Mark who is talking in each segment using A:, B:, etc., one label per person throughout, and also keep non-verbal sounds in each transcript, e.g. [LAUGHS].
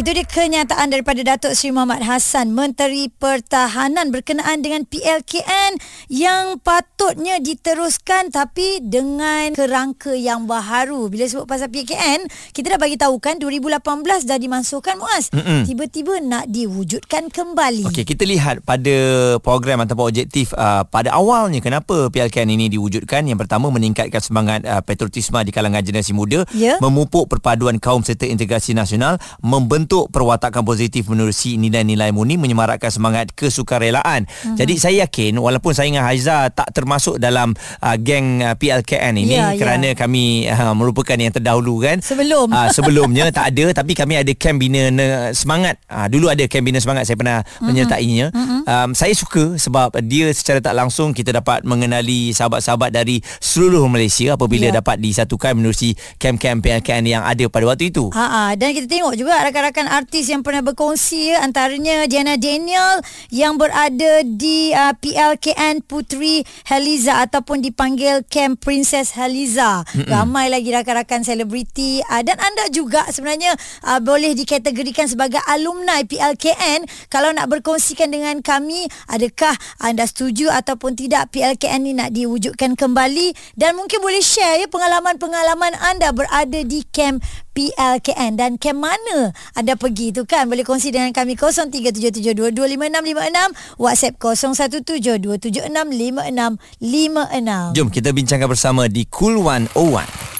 A: Itu dia kenyataan daripada Datuk Seri Muhammad Hassan Menteri Pertahanan berkenaan dengan PLKN yang patutnya diteruskan tapi dengan kerangka yang baharu. Bila sebut pasal PLKN, kita dah bagi tahu kan 2018 dah dimasukkan Muaz. Mm-mm. Tiba-tiba nak diwujudkan kembali.
B: Okey, kita lihat pada program ataupun objektif uh, pada awalnya kenapa PLKN ini diwujudkan. Yang pertama meningkatkan semangat uh, patriotisme di kalangan generasi muda,
A: Ya.
B: memupuk perpaduan kaum serta integrasi nasional, membentuk perwatakan positif menerusi nilai-nilai murni menyemarakkan semangat kesukarelaan. Mm-hmm. Jadi saya yakin walaupun saya dengan Haiza tak termasuk dalam uh, geng uh, PLKN ini
A: Ya, ya.
B: kerana kami uh, merupakan yang terdahulu kan.
A: Sebelum.
B: Uh, [LAUGHS] sebelumnya tak ada tapi kami ada camp bina ne- semangat. Uh, dulu ada camp bina semangat saya pernah mm-hmm. menyertainya. Mm-hmm. Um, saya suka sebab dia secara tak langsung kita dapat mengenali sahabat-sahabat dari seluruh Malaysia apabila
A: Ya.
B: dapat disatukan menerusi camp-camp PLKN yang ada pada waktu itu.
A: Ha ah, dan kita tengok juga rakan-rakan artis yang pernah berkongsi ya, antaranya Diana Daniel yang berada di uh, PLKN Putri Heliza ataupun dipanggil Camp Princess Heliza. Mm-mm. Ramai lagi rakan-rakan selebriti uh, dan anda juga sebenarnya uh, boleh dikategorikan sebagai alumni PLKN kalau nak berkongsikan dengan kami adakah anda setuju ataupun tidak PLKN ni nak diwujudkan kembali dan mungkin boleh share ya pengalaman-pengalaman anda berada di camp PLKN dan camp mana anda pergi tu kan boleh kongsi dengan kami 0377225656 WhatsApp 0172765656
B: Jom kita bincangkan bersama di Cool 101.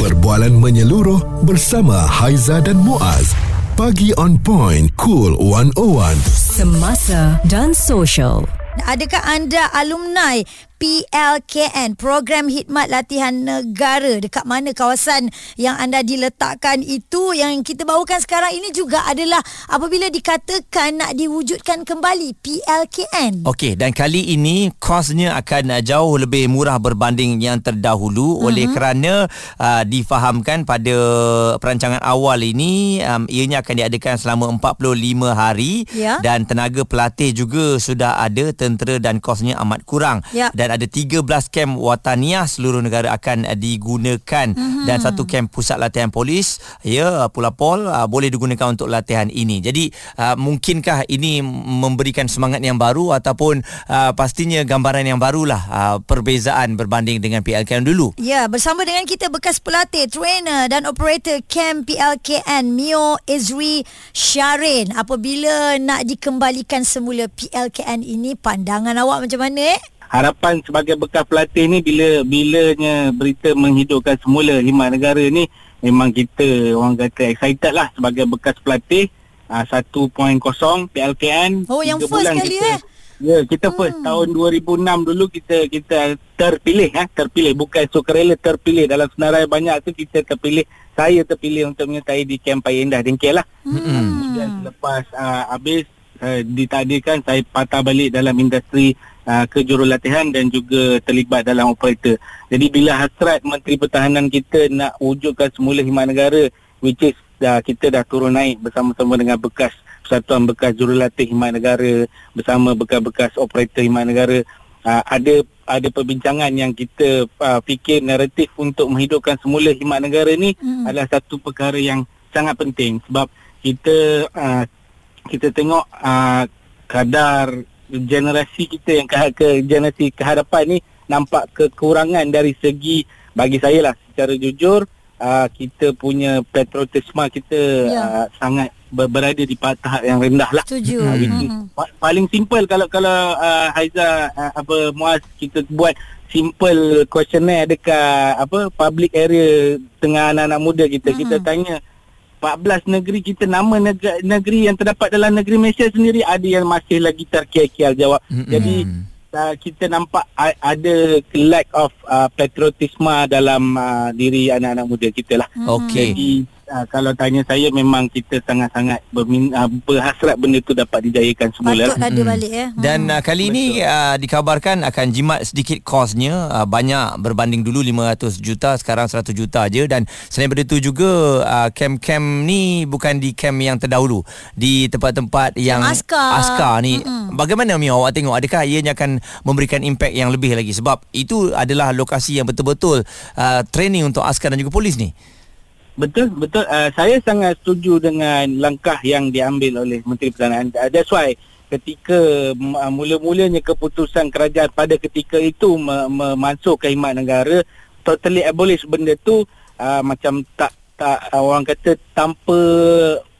C: Perbualan menyeluruh bersama Haiza dan Muaz. Pagi on point. Cool 101.
D: Semasa dan social.
A: Adakah anda alumni PLKN Program Khidmat Latihan Negara dekat mana kawasan yang anda diletakkan itu yang kita bawakan sekarang ini juga adalah apabila dikatakan nak diwujudkan kembali PLKN.
B: Okey dan kali ini kosnya akan uh, jauh lebih murah berbanding yang terdahulu uh-huh. oleh kerana uh, difahamkan pada perancangan awal ini um, ianya akan diadakan selama 45 hari
A: Ya.
B: dan tenaga pelatih juga sudah ada tentera dan kosnya amat kurang
A: Ya.
B: dan ada 13 kem wataniah seluruh negara akan uh, digunakan uh-huh. dan satu kem pusat latihan polis ya Pulapol uh, boleh digunakan untuk latihan ini. Jadi uh, mungkinkah ini memberikan semangat yang baru ataupun uh, pastinya gambaran yang barulah uh, perbezaan berbanding dengan PLKN dulu.
A: Ya, bersama dengan kita bekas pelatih, trainer dan operator camp PLKN Mio Izri Syarin. Apabila nak dikembalikan semula PLKN ini, pandangan awak macam mana eh?
E: Harapan sebagai bekas pelatih ni bila bilanya berita menghidupkan semula khidmat negara ni memang kita orang kata excited lah sebagai bekas pelatih. Uh, 1.0 PLKN
A: Oh, yang first kali,
E: kita,
A: eh?
E: Ya, kita first. Tahun 2006 dulu kita kita terpilih ha, terpilih. Bukan sukarela terpilih. Dalam senarai banyak tu kita terpilih. Saya terpilih untuk menyertai di Camp Paya Indah Dengkil lah.
B: Hmm.
E: Kemudian selepas uh, habis uh, ditakdirkan saya patah balik dalam industri uh, kejurulatihan dan juga terlibat dalam operator. Jadi bila hasrat Menteri Pertahanan kita nak wujudkan semula khidmat negara which is dah kita dah turun naik bersama-sama dengan bekas Persatuan Bekas Jurulatih Khidmat Negara bersama bekas-bekas operator khidmat negara uh, ada ada perbincangan yang kita uh, fikir naratif untuk menghidupkan semula khidmat negara ni
A: Hmm.
E: adalah satu perkara yang sangat penting sebab kita uh, kita tengok uh, kadar generasi kita yang ke, ke generasi kehadapan ni nampak kekurangan dari segi bagi saya lah secara jujur uh, kita punya patriotisme kita
A: Ya.
E: uh, sangat ber- berada di tahap yang rendah lah
A: Setuju.
E: Ah, which is
A: Hmm.
E: pa- paling simple kalau kalau uh, Haiza uh, apa Muaz kita buat simple questionnaire dekat apa public area tengah anak-anak muda kita
A: Mm-mm.
E: kita tanya 14 negeri kita nama negeri, negeri yang terdapat dalam negeri Malaysia sendiri ada yang masih lagi terkial-kial jawab.
B: Mm-mm.
E: Jadi uh, kita nampak uh, ada lack of uh, patriotisme dalam uh, diri anak-anak muda kita lah.
B: Okey.
E: Jadi uh, kalau tanya saya memang kita sangat-sangat bermin, uh, berhasrat benda tu dapat dijayakan semula.
A: Patut ada balik ya.
B: Dan uh, kali ini uh, dikabarkan akan jimat sedikit kosnya. Uh, banyak berbanding dulu 500 juta sekarang 100 juta aja dan selain daripada itu juga uh, camp-camp ni bukan di camp yang terdahulu. Di tempat-tempat yang
A: askar.
B: askar ni.
A: Mm-mm.
B: Bagaimana Mio awak tengok adakah ianya akan memberikan impak yang lebih lagi? Sebab itu adalah lokasi yang betul-betul uh, training untuk askar dan juga polis ni.
E: Betul, betul. Uh, saya sangat setuju dengan langkah yang diambil oleh Menteri Pertahanan. Uh, that's why ketika uh, mula-mulanya keputusan kerajaan pada ketika itu memasuk khidmat negara totally abolish benda tu uh, macam tak tak uh, orang kata tanpa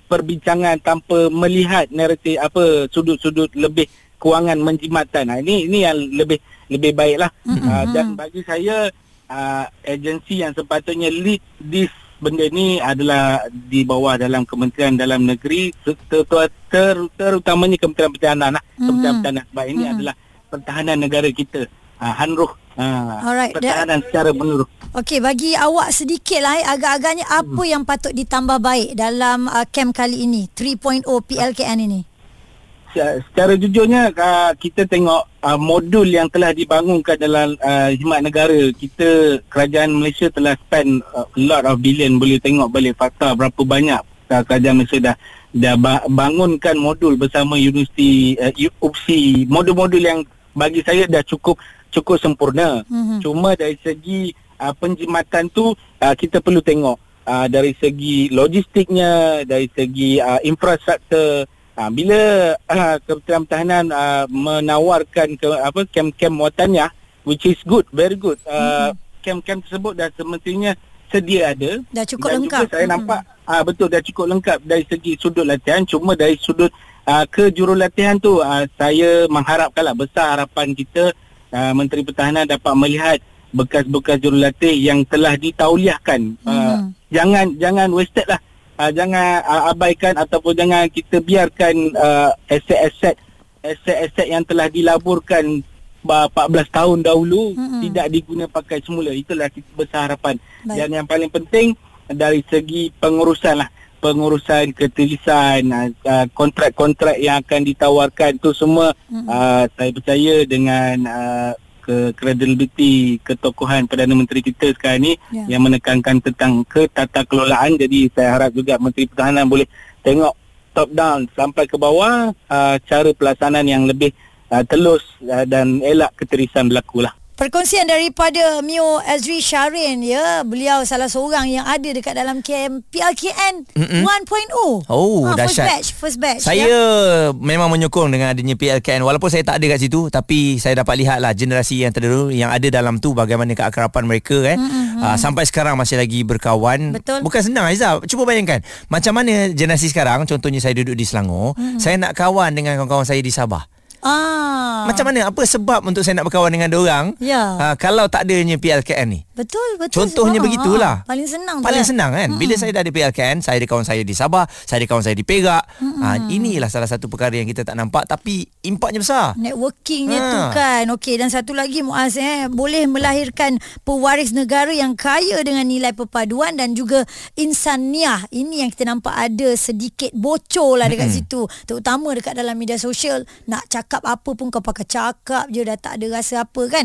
E: perbincangan tanpa melihat naratif apa sudut-sudut lebih kewangan menjimatan. Nah, ini ini yang lebih lebih baiklah. Mm-hmm. Uh, dan bagi saya uh, agensi yang sepatutnya lead this benda ni adalah di bawah dalam Kementerian Dalam Negeri ter, ter, ter, terutamanya Kementerian Pertahanan lah. Mm-hmm. Kementerian Pertahanan sebab ini mm-hmm. adalah pertahanan negara kita. Uh, Hanruh uh,
A: Alright,
E: pertahanan secara menurut.
A: Okey, bagi awak sedikit lah eh, agak-agaknya apa hmm. yang patut ditambah baik dalam uh, camp kali ini, 3.0 PLKN ini?
E: Secara jujurnya uh, kita tengok uh, modul yang telah dibangunkan dalam uh, khidmat negara. Kita kerajaan Malaysia telah spend a lot of billion. Boleh tengok balik fakta berapa banyak uh, kerajaan Malaysia dah dah bangunkan modul bersama universiti uh, UPSI modul-modul yang bagi saya dah cukup cukup sempurna. Mm-hmm. cuma dari segi uh, penjimatan tu uh, kita perlu tengok uh, dari segi logistiknya dari segi uh, infrastruktur Ha, bila uh, Kementerian Pertahanan uh, menawarkan ke apa kem-kem watanya which is good very good uh, mm-hmm. kem-kem tersebut dah semestinya sedia ada
A: dah cukup
E: dan
A: lengkap
E: juga saya mm-hmm. nampak uh, betul dah cukup lengkap dari segi sudut latihan cuma dari sudut uh, ke jurulatihan tu uh, saya mengharapkanlah besar harapan kita uh, Menteri Pertahanan dapat melihat bekas-bekas jurulatih yang telah ditauliahkan uh, mm-hmm. jangan jangan wasted lah uh, jangan uh, abaikan ataupun jangan kita biarkan uh, aset-aset aset-aset yang telah dilaburkan 14 tahun dahulu mm-hmm. tidak diguna pakai semula itulah kita besar harapan Baik. dan yang paling penting dari segi pengurusan lah pengurusan ketulisan uh, kontrak-kontrak yang akan ditawarkan tu semua mm-hmm. uh, saya percaya dengan uh, ke credibility ketokohan Perdana Menteri kita sekarang ni yeah. yang menekankan tentang ketata kelolaan jadi saya harap juga Menteri Pertahanan boleh tengok top down sampai ke bawah uh, cara pelaksanaan yang lebih uh, telus uh, dan elak keterisan berlaku lah.
A: Perkongsian daripada Mio Azri Sharin ya. Beliau salah seorang yang ada dekat dalam camp PLKN Mm-mm. 1.0.
B: Oh, ha, dahsyat.
A: First batch, first batch.
B: Saya ya. memang menyokong dengan adanya PLKN walaupun saya tak ada kat situ tapi saya dapat lihatlah generasi yang terdahulu yang ada dalam tu bagaimana keakraban mereka eh. Uh, sampai sekarang masih lagi berkawan.
A: Betul.
B: Bukan senang Aiza. Cuba bayangkan macam mana generasi sekarang contohnya saya duduk di Selangor, Mm-mm. saya nak kawan dengan kawan-kawan saya di Sabah.
A: Ah.
B: Macam mana? Apa sebab untuk saya nak berkawan dengan orang?
A: Ya.
B: Ha, kalau tak adanya PLKN ni.
A: Betul, betul.
B: Contohnya
A: sebab,
B: begitulah.
A: Ha, paling senang
B: Paling
A: tu,
B: senang kan. Hmm. Bila saya dah ada PLKN, saya ada kawan saya di Sabah, saya ada kawan saya di Perak. Hmm. Ha, inilah salah satu perkara yang kita tak nampak tapi impaknya besar.
A: Networkingnya ha. tu kan. Okey, dan satu lagi Muaz eh, boleh melahirkan pewaris negara yang kaya dengan nilai perpaduan dan juga insaniah. Ini yang kita nampak ada sedikit bocor lah dekat hmm. situ. Terutama dekat dalam media sosial. Nak cakap apa pun kau pakai cakap je dah tak ada rasa apa kan.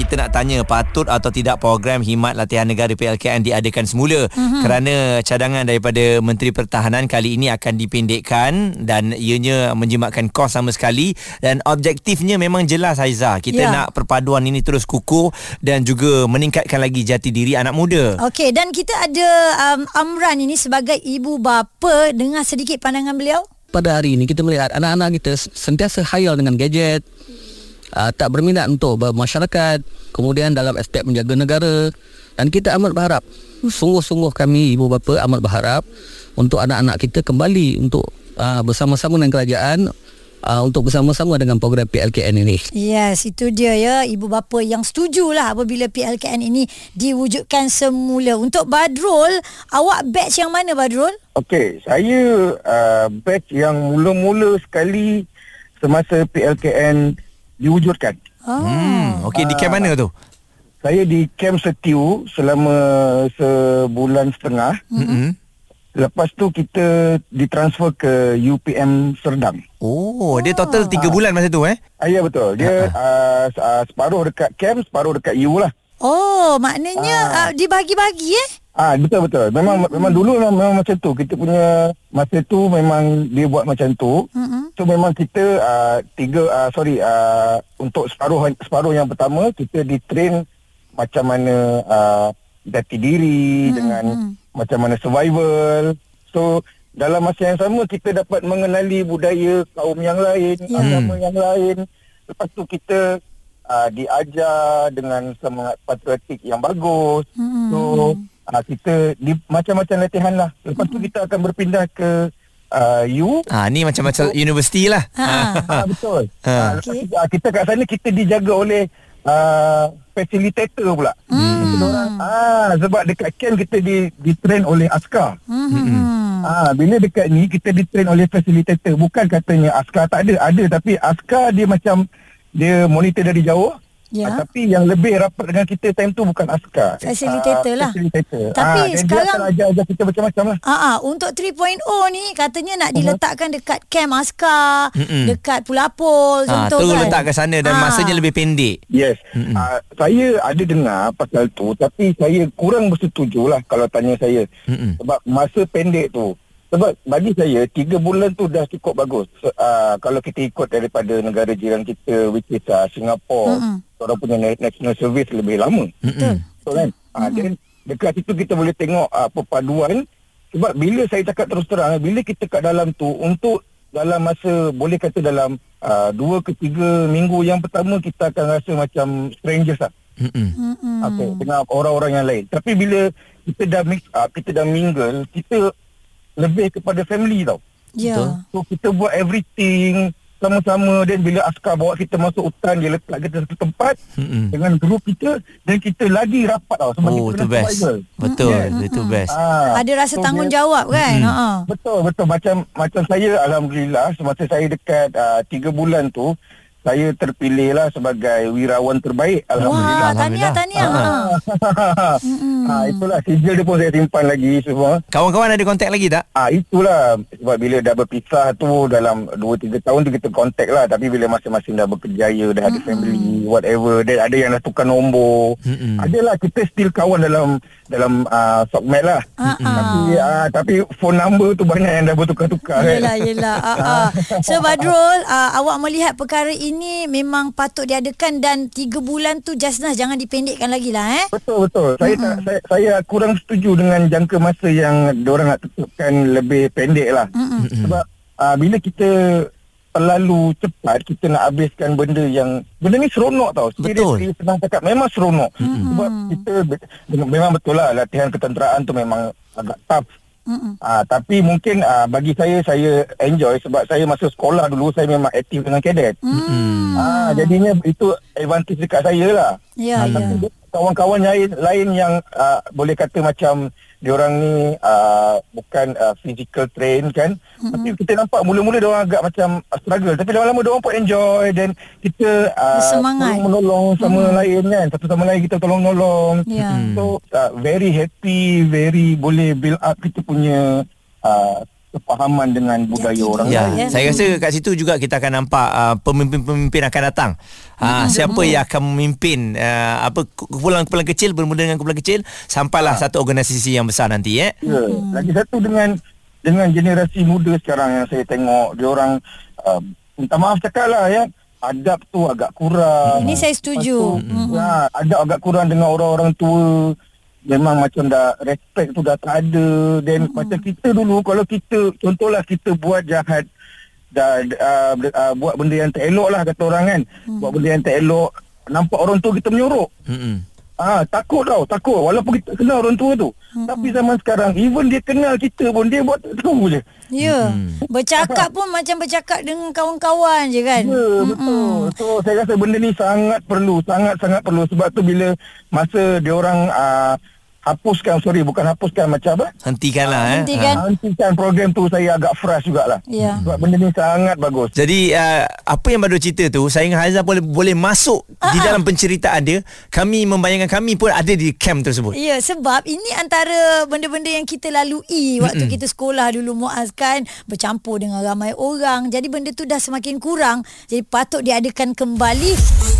B: kita nak tanya patut atau tidak program Himat Latihan Negara PLKN diadakan semula. Mm-hmm. kerana cadangan daripada Menteri Pertahanan kali ini akan dipendekkan dan ianya menjimatkan kos sama sekali. Dan objektifnya memang jelas Haiza. Kita yeah. nak perpaduan ini terus kukuh dan juga meningkatkan lagi jati diri anak muda.
A: Okey dan kita ada um, Amran ini sebagai ibu bapa. Dengar sedikit pandangan beliau.
F: Pada hari ini kita melihat anak-anak kita sentiasa hayal dengan gadget uh, tak berminat untuk bermasyarakat kemudian dalam aspek menjaga negara dan kita amat berharap sungguh-sungguh kami ibu bapa amat berharap untuk anak-anak kita kembali untuk uh, bersama-sama dengan kerajaan uh, untuk bersama-sama dengan program PLKN ini.
A: Yes, itu dia ya ibu bapa yang setujulah apabila PLKN ini diwujudkan semula. Untuk Badrul, awak batch yang mana Badrul?
G: Okey, saya uh, batch yang mula-mula sekali semasa PLKN diwujudkan.
B: Oh. Hmm, okey di camp mana tu?
G: Saya di camp Setiu selama sebulan setengah.
B: Hmm.
G: Lepas tu kita ditransfer ke UPM Serdang.
B: Oh, dia total 3 bulan masa tu eh?
G: Ah, ya betul. Dia uh, uh, separuh dekat camp, separuh dekat U lah.
A: Oh, maknanya
G: Ah.
A: uh, dibagi-bagi eh?
G: Ah betul betul. Memang hmm. memang dulu memang, memang macam tu. Kita punya masa tu memang dia buat macam tu.
A: Mm-mm.
G: So memang kita uh, tiga uh, sorry uh, untuk separuh separuh yang pertama kita ditrain macam mana uh, jati diri hmm. dengan macam mana survival. So dalam masa yang sama kita dapat mengenali budaya kaum yang lain,
A: Ya.
G: agama yang lain. Lepas tu kita uh, diajar dengan semangat patriotik yang bagus.
A: Hmm.
G: So uh, kita di macam-macam latihan lah. Lepas tu kita akan berpindah ke uh, U.
B: Ah, ni macam-macam universiti lah.
A: Ha.
G: Ah betul.
B: Ha.
G: Ah, lepas
A: Okey.
G: tu, ah, kita kat sana kita dijaga oleh uh, facilitator pula. Hmm. Orang, ah sebab dekat camp kita di di train oleh askar.
A: Hmm.
G: Ah bila dekat ni kita di train oleh facilitator. Bukan katanya askar tak ada, ada tapi askar dia macam dia monitor dari jauh.
A: Ya.
G: Ah, tapi yang lebih rapat dengan kita time tu bukan askar.
A: Facilitator lah.
G: Facilitator.
A: Tapi
G: dan
A: sekarang-
G: dia akan ajar-ajar kita macam-macam lah.
A: Ah, ah, untuk 3.0 ni katanya nak diletakkan dekat camp askar,
B: Mm-mm.
A: dekat Pulapol
B: Ah,
A: contoh
B: terus
A: kan.
B: letak ke sana dan
A: Ah.
B: masanya lebih pendek.
G: Yes. Uh, saya ada dengar pasal tu tapi saya kurang bersetuju lah kalau tanya saya.
B: Mm-mm.
G: Sebab masa pendek tu. Sebab bagi saya tiga bulan tu dah cukup bagus. So, uh, kalau kita ikut daripada negara jiran kita which is uh, Singapore.
A: Mm-mm.
G: Orang punya na- national service lebih lama. Betul kan? Ah, then dekat situ kita boleh tengok uh, perpaduan sebab bila saya cakap terus terang bila kita kat dalam tu untuk dalam masa boleh kata dalam uh, dua ke tiga minggu yang pertama kita akan rasa macam strangers lah.
B: Mm-mm.
G: Okay, dengan orang-orang yang lain. Tapi bila kita dah mix up, kita dah mingle, kita lebih kepada family tau.
A: Ya.
G: So kita buat everything sama-sama dan bila askar bawa kita masuk hutan dia letak kita satu tempat
B: Mm-mm.
G: dengan grup kita dan kita lagi rapat tau sebab
B: Oh,
G: kita
B: best.
G: survival.
B: Betul,
G: Yes.
B: itu best.
G: Ah,
A: Ada rasa
G: so
A: tanggungjawab kan?
B: Mm-mm.
A: Ha.
G: Betul betul macam macam saya alhamdulillah semasa saya dekat uh, 3 bulan tu saya terpilih lah sebagai wirawan terbaik
A: Wah,
G: alhamdulillah.
A: tahniah tahniah.
B: Ah.
A: Ha.
G: ha, itulah sijil dia pun saya simpan lagi semua.
B: Kawan-kawan ada kontak lagi tak?
G: Ah itulah sebab bila dah berpisah tu dalam 2 3 tahun tu kita kontak lah tapi bila masing-masing dah berkejaya dah ada family whatever dan ada yang dah tukar nombor.
B: Mm-mm.
G: Adalah kita still kawan dalam dalam uh, Sokmed lah.
A: Ah, ah.
G: Tapi uh, tapi phone number tu banyak yang dah bertukar-tukar kan.
A: Yelah, yelah. Ah, ah. [LAUGHS] So Badrul, ah, awak melihat perkara ini memang patut diadakan dan tiga bulan tu nice. Jangan dipendekkan lagi lah eh.
G: Betul betul. Saya tak saya, saya kurang setuju dengan jangka masa yang diorang nak tetapkan lebih pendek lah.
A: Mm-mm.
G: Sebab uh, bila kita terlalu cepat kita nak habiskan benda yang benda ni seronok tau.
B: Betul.
G: Seriously, senang cakap memang seronok. Mm-hmm. Sebab kita memang betul lah latihan ketenteraan tu memang agak tough.
A: Mm-mm.
G: Ah, tapi mungkin ah, bagi saya saya enjoy sebab saya masa sekolah dulu saya memang aktif dengan kadet.
A: Hmm.
G: Ah, jadinya itu advantage dekat saya lah.
A: Ya,
G: Ah,
A: ya.
G: Tapi kawan-kawan lain lain yang uh, boleh kata macam diorang ni uh, bukan uh, physical train kan mm-hmm. tapi kita nampak mula-mula diorang agak macam uh, struggle tapi lama-lama diorang pun enjoy dan kita uh, menolong sama mm. lain kan satu sama lain kita tolong menolong
A: Ya.
G: so uh, very happy very boleh build up kita punya uh, kepahaman dengan budaya orang.
B: Ya,
G: lain
A: ya.
B: saya rasa kat situ juga kita akan nampak uh, pemimpin-pemimpin akan datang. Ha, siapa yang akan memimpin uh, apa kumpulan-kumpulan kecil bermula dengan kumpulan kecil sampailah satu organisasi yang besar nanti eh.
G: Ya, lagi satu dengan dengan generasi muda sekarang yang saya tengok dia orang uh, minta maaf cakap lah ya adab tu agak kurang.
A: Ini saya setuju.
G: Lepas tu, Ya, adab agak kurang dengan orang-orang tua. Memang macam dah respect tu dah tak ada dan macam kita dulu kalau kita contohlah kita buat jahat dah uh, uh, buat benda yang tak elok lah kata orang kan. Buat benda yang tak elok nampak orang tua kita menyorok.
B: Mm-mm.
G: Ah takut tau, takut walaupun kita kenal orang tua tu. Hmm. Tapi zaman sekarang even dia kenal kita pun dia buat tak tahu je.
A: Ya. Bercakap pun macam bercakap dengan kawan-kawan je kan.
G: Ya, betul. So saya rasa benda ni sangat perlu, sangat-sangat perlu sebab tu bila masa dia orang uh, hapuskan sorry bukan hapuskan macam apa
B: Hentikanlah eh.
A: Hentikan.
G: Ah, hentikan program tu saya agak frust jugalah
A: Ya.
G: sebab benda ni sangat bagus
B: Jadi uh, apa yang Badul cerita tu saya dengan Haizah boleh boleh masuk di dalam penceritaan dia. Kami membayangkan kami pun ada di camp tersebut.
A: Ya sebab ini antara benda-benda yang kita lalui waktu kita sekolah dulu Muaz kan bercampur dengan ramai orang. Jadi benda tu dah semakin kurang. Jadi patut diadakan kembali.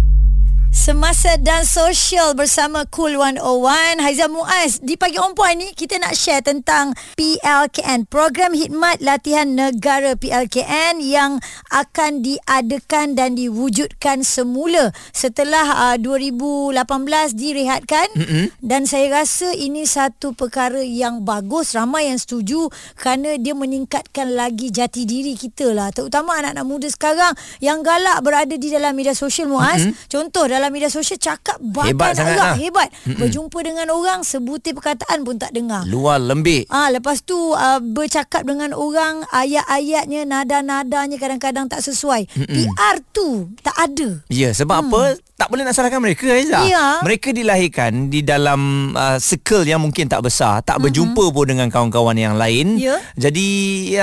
A: Semasa dan sosial bersama Cool 101 Haiza Muaz Di Pagi On Point ni Kita nak share tentang PLKN Program Khidmat Latihan Negara PLKN Yang akan diadakan dan diwujudkan semula Setelah uh, 2018 direhatkan mm-hmm. Dan saya rasa ini satu perkara yang bagus Ramai yang setuju Kerana dia meningkatkan lagi jati diri kita lah Terutama anak-anak muda sekarang Yang galak berada di dalam media sosial Muaz mm-hmm. Contoh dalam media sosial cakap
B: Hebat sangat lah.
A: hebat. Berjumpa dengan orang sebutir perkataan pun tak dengar.
B: Luar lembik.
A: Ah lepas tu uh, bercakap dengan orang ayat-ayatnya nada-nadanya kadang-kadang tak sesuai. PR tu tak ada.
B: Ya, sebab hmm. apa? Tak boleh nak salahkan mereka Aizah.
A: Ya.
B: Mereka dilahirkan di dalam uh, circle yang mungkin tak besar, tak berjumpa pun dengan kawan-kawan yang lain.
A: Ya.
B: Jadi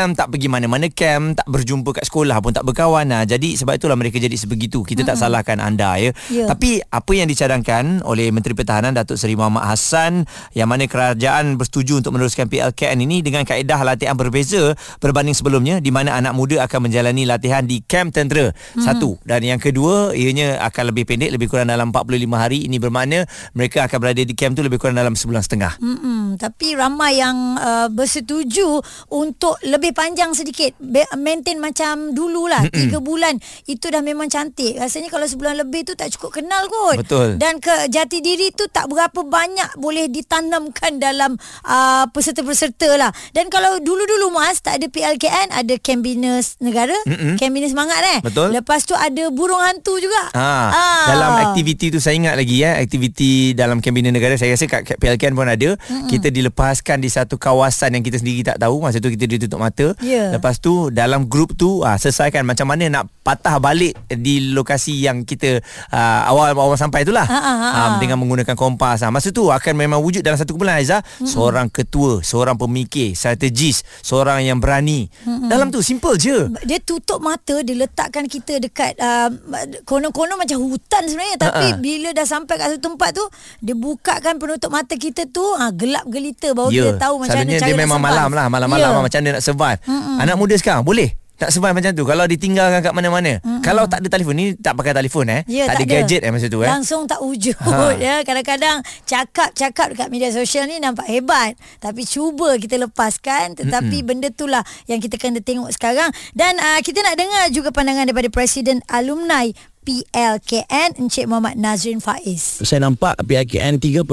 B: um, tak pergi mana-mana camp, tak berjumpa kat sekolah pun tak berkawan. Nah, jadi sebab itulah mereka jadi sebegitu. Kita tak salahkan anda ya.
A: Ya.
B: Tapi apa yang dicadangkan oleh Menteri Pertahanan Datuk Seri Muhammad Hassan yang mana kerajaan bersetuju untuk meneruskan PLKN ini dengan kaedah latihan berbeza berbanding sebelumnya di mana anak muda akan menjalani latihan di kamp tentera. Satu. Dan yang kedua ianya akan lebih pendek lebih kurang dalam 45 hari. Ini bermakna mereka akan berada di kamp tu lebih kurang dalam sebulan setengah.
A: Mm-mm, tapi ramai yang uh, bersetuju untuk lebih panjang sedikit Be- maintain macam dululah
B: Mm-mm.
A: 3 bulan itu dah memang cantik rasanya kalau sebulan lebih tu tak cukup kenal kot
B: Betul.
A: dan ke jati diri tu tak berapa banyak boleh ditanamkan [LAUGHS] dalam uh, peserta-peserta lah dan kalau dulu-dulu Mas tak ada PLKN ada Cambinas Negara
B: Mm-mm.
A: Cambinas Semangat eh
B: Betul.
A: lepas tu ada Burung Hantu juga
B: Ha,
A: Ah.
B: Dalam aktiviti tu saya ingat lagi ya, aktiviti dalam kabinet negara saya rasa kat PLKN pun ada. Mm-hmm. Kita dilepaskan di satu kawasan yang kita sendiri tak tahu. Masa tu kita ditutup mata.
A: Ya.
B: Lepas tu dalam grup tu ah selesaikan macam mana nak patah balik di lokasi yang kita ah, awal awal sampai itulah.
A: Ha, ha, ha.
B: Ah, dengan menggunakan kompas. Ah, masa tu akan memang wujud dalam satu kumpulan Aiza, mm-hmm. seorang ketua, seorang pemikir, strategis, seorang yang berani. Mm-hmm. Dalam tu simple je.
A: dia tutup mata dia letakkan kita dekat uh, konon-konon macam hutan sebenarnya tapi
B: Ha-ha.
A: bila dah sampai kat satu tempat tu dia bukakan penutup mata kita tu uh, gelap gelita baru
B: Ya,
A: kita tahu macam mana cara
B: dia
A: nak
B: memang
A: survive.
B: malam lah Malam-malam lah macam mana nak survive Anak muda sekarang boleh tak survive macam tu Kalau ditinggalkan kat mana-mana Kalau tak ada telefon Ni tak pakai telefon eh
A: Ya,
B: Tak ada gadget eh masa tu eh
A: Langsung tak wujud
B: Ha. [LAUGHS]
A: ya. Kadang-kadang cakap-cakap dekat media sosial ni nampak hebat. Tapi cuba kita lepaskan. Tetapi Mm-mm. benda tu lah yang kita kena tengok sekarang. Dan uh, kita nak dengar juga pandangan daripada Presiden Alumni PLKN Encik Muhammad Nazrin Faiz.
H: saya nampak PIKN 3.0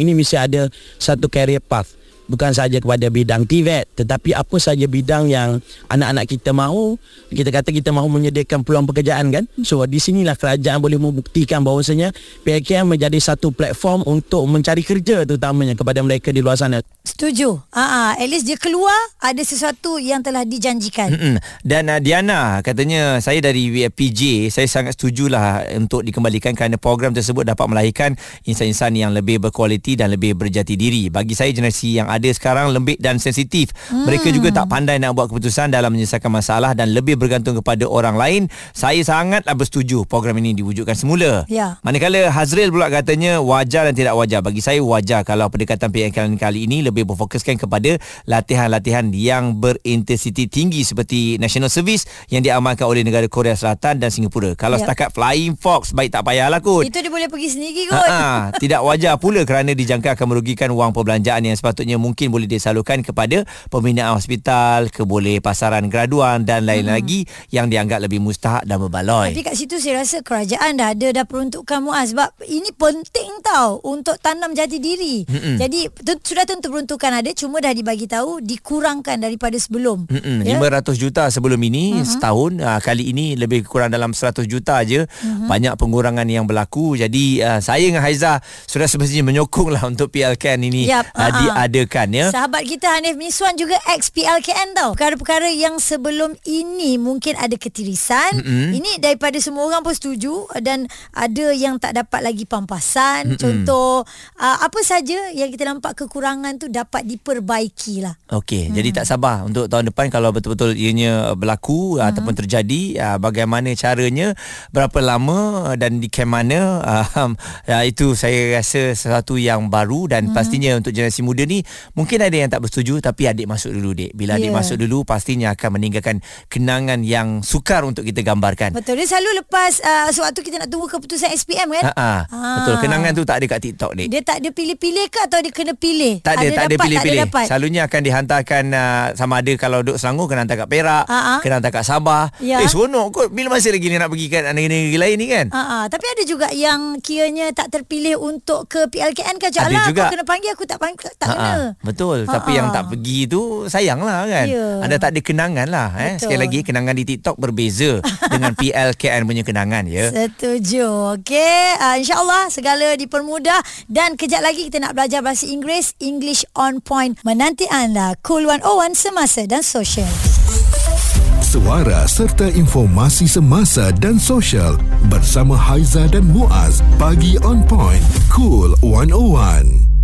H: ini mesti ada satu career path bukan saja kepada bidang TVET tetapi apa saja bidang yang anak-anak kita mahu kita kata kita mahu menyediakan peluang pekerjaan kan so di sinilah kerajaan boleh membuktikan bahawasanya PIKN menjadi satu platform untuk mencari kerja terutamanya kepada mereka di luar sana
A: Setuju. Ah, at least dia keluar ada sesuatu yang telah dijanjikan.
B: Mm-mm. Dan uh, Diana katanya saya dari PJ saya sangat setujulah untuk dikembalikan kerana program tersebut dapat melahirkan insan-insan yang lebih berkualiti dan lebih berjati diri. Bagi saya generasi yang ada sekarang lembik dan sensitif. Hmm. Mereka juga tak pandai nak buat keputusan dalam menyelesaikan masalah dan lebih bergantung kepada orang lain. Saya sangatlah bersetuju program ini diwujudkan semula.
A: Ya.
B: Manakala Hazril pula katanya wajar dan tidak wajar. Bagi saya wajar kalau pendekatan PNK kali ini lebih berfokuskan kepada latihan-latihan yang berintensiti tinggi seperti National Service yang diamalkan oleh negara Korea Selatan dan Singapura. Kalau
A: Ya.
B: setakat Flying Fox baik tak payahlah kot.
A: Itu dia boleh pergi sendiri kot.
B: Ha, tidak wajar pula kerana dijangka akan merugikan wang perbelanjaan yang sepatutnya mungkin boleh disalurkan kepada pembinaan hospital, keboleh pasaran graduan dan lain
A: Hmm.
B: lagi yang dianggap lebih mustahak dan berbaloi.
A: Tapi kat situ saya rasa kerajaan dah ada dah peruntukkan Muaz sebab ini penting tau untuk tanam jati diri.
B: Mm-mm.
A: Jadi tu, sudah tentu peruntukan ada cuma dah dibagi tahu dikurangkan daripada sebelum.
B: Mm-mm,
A: Ya?
B: 500 juta sebelum ini uh-huh. setahun uh, kali ini lebih kurang dalam 100 juta aja uh-huh. banyak pengurangan yang berlaku jadi uh, saya dengan Haiza sudah semestinya menyokonglah [LAUGHS] untuk PLKN ini
A: Yap,
B: uh,
A: uh-uh.
B: diadakan dilakukan ya.
A: Sahabat kita Hanif Miswan juga ex-PLKN tau. Perkara-perkara yang sebelum ini mungkin ada ketirisan. Mm-hmm. Ini daripada semua orang pun setuju dan ada yang tak dapat lagi pampasan. Mm-hmm. Contoh uh, apa saja yang kita nampak kekurangan tu dapat diperbaiki lah.
B: Okey, hmm. jadi tak sabar untuk tahun depan kalau betul-betul ianya berlaku hmm. ataupun terjadi uh, bagaimana caranya, berapa lama dan di camp mana uh, uh, [LAUGHS] itu saya rasa sesuatu yang baru dan hmm. pastinya untuk generasi muda ni mungkin ada yang tak bersetuju tapi adik masuk dulu dek. Bila yeah. adik masuk dulu pastinya akan meninggalkan kenangan yang sukar untuk kita gambarkan.
A: Betul. Dia selalu lepas uh, sewaktu kita nak tunggu keputusan SPM kan?
B: Ha Betul. Kenangan tu tak ada kat TikTok ni.
A: Dia tak ada pilih-pilih ke atau dia kena pilih?
B: Tak ada, ada tak ada pilih-pilih. Selalunya akan dihantarkan uh, sama ada kalau duduk Selangor kena hantar kat Perak, uh-huh. kena hantar kat Sabah. Ya. Eh seronok kot bila masa lagi ni nak pergi kat negeri-negeri lain ni kan?
A: Uh-huh. Tapi ada juga yang kiranya tak terpilih untuk ke PLKN? Ada juga. Aku kena panggil aku tak panggil tak uh-huh. kena.
B: Betul. Uh-huh. Tapi yang tak pergi tu sayang lah kan? Yeah. Anda tak ada kenangan lah. Eh? Sekali lagi kenangan di TikTok berbeza [LAUGHS] dengan PLKN punya kenangan ya.
A: Setuju. Okey. Uh, InsyaAllah segala dipermudah dan kejap lagi kita nak belajar bahasa Inggeris English on point menanti anda Cool 101 Semasa dan Sosial.
C: Suara serta informasi semasa dan sosial bersama Haiza dan Muaz. Pagi on point. Cool 101.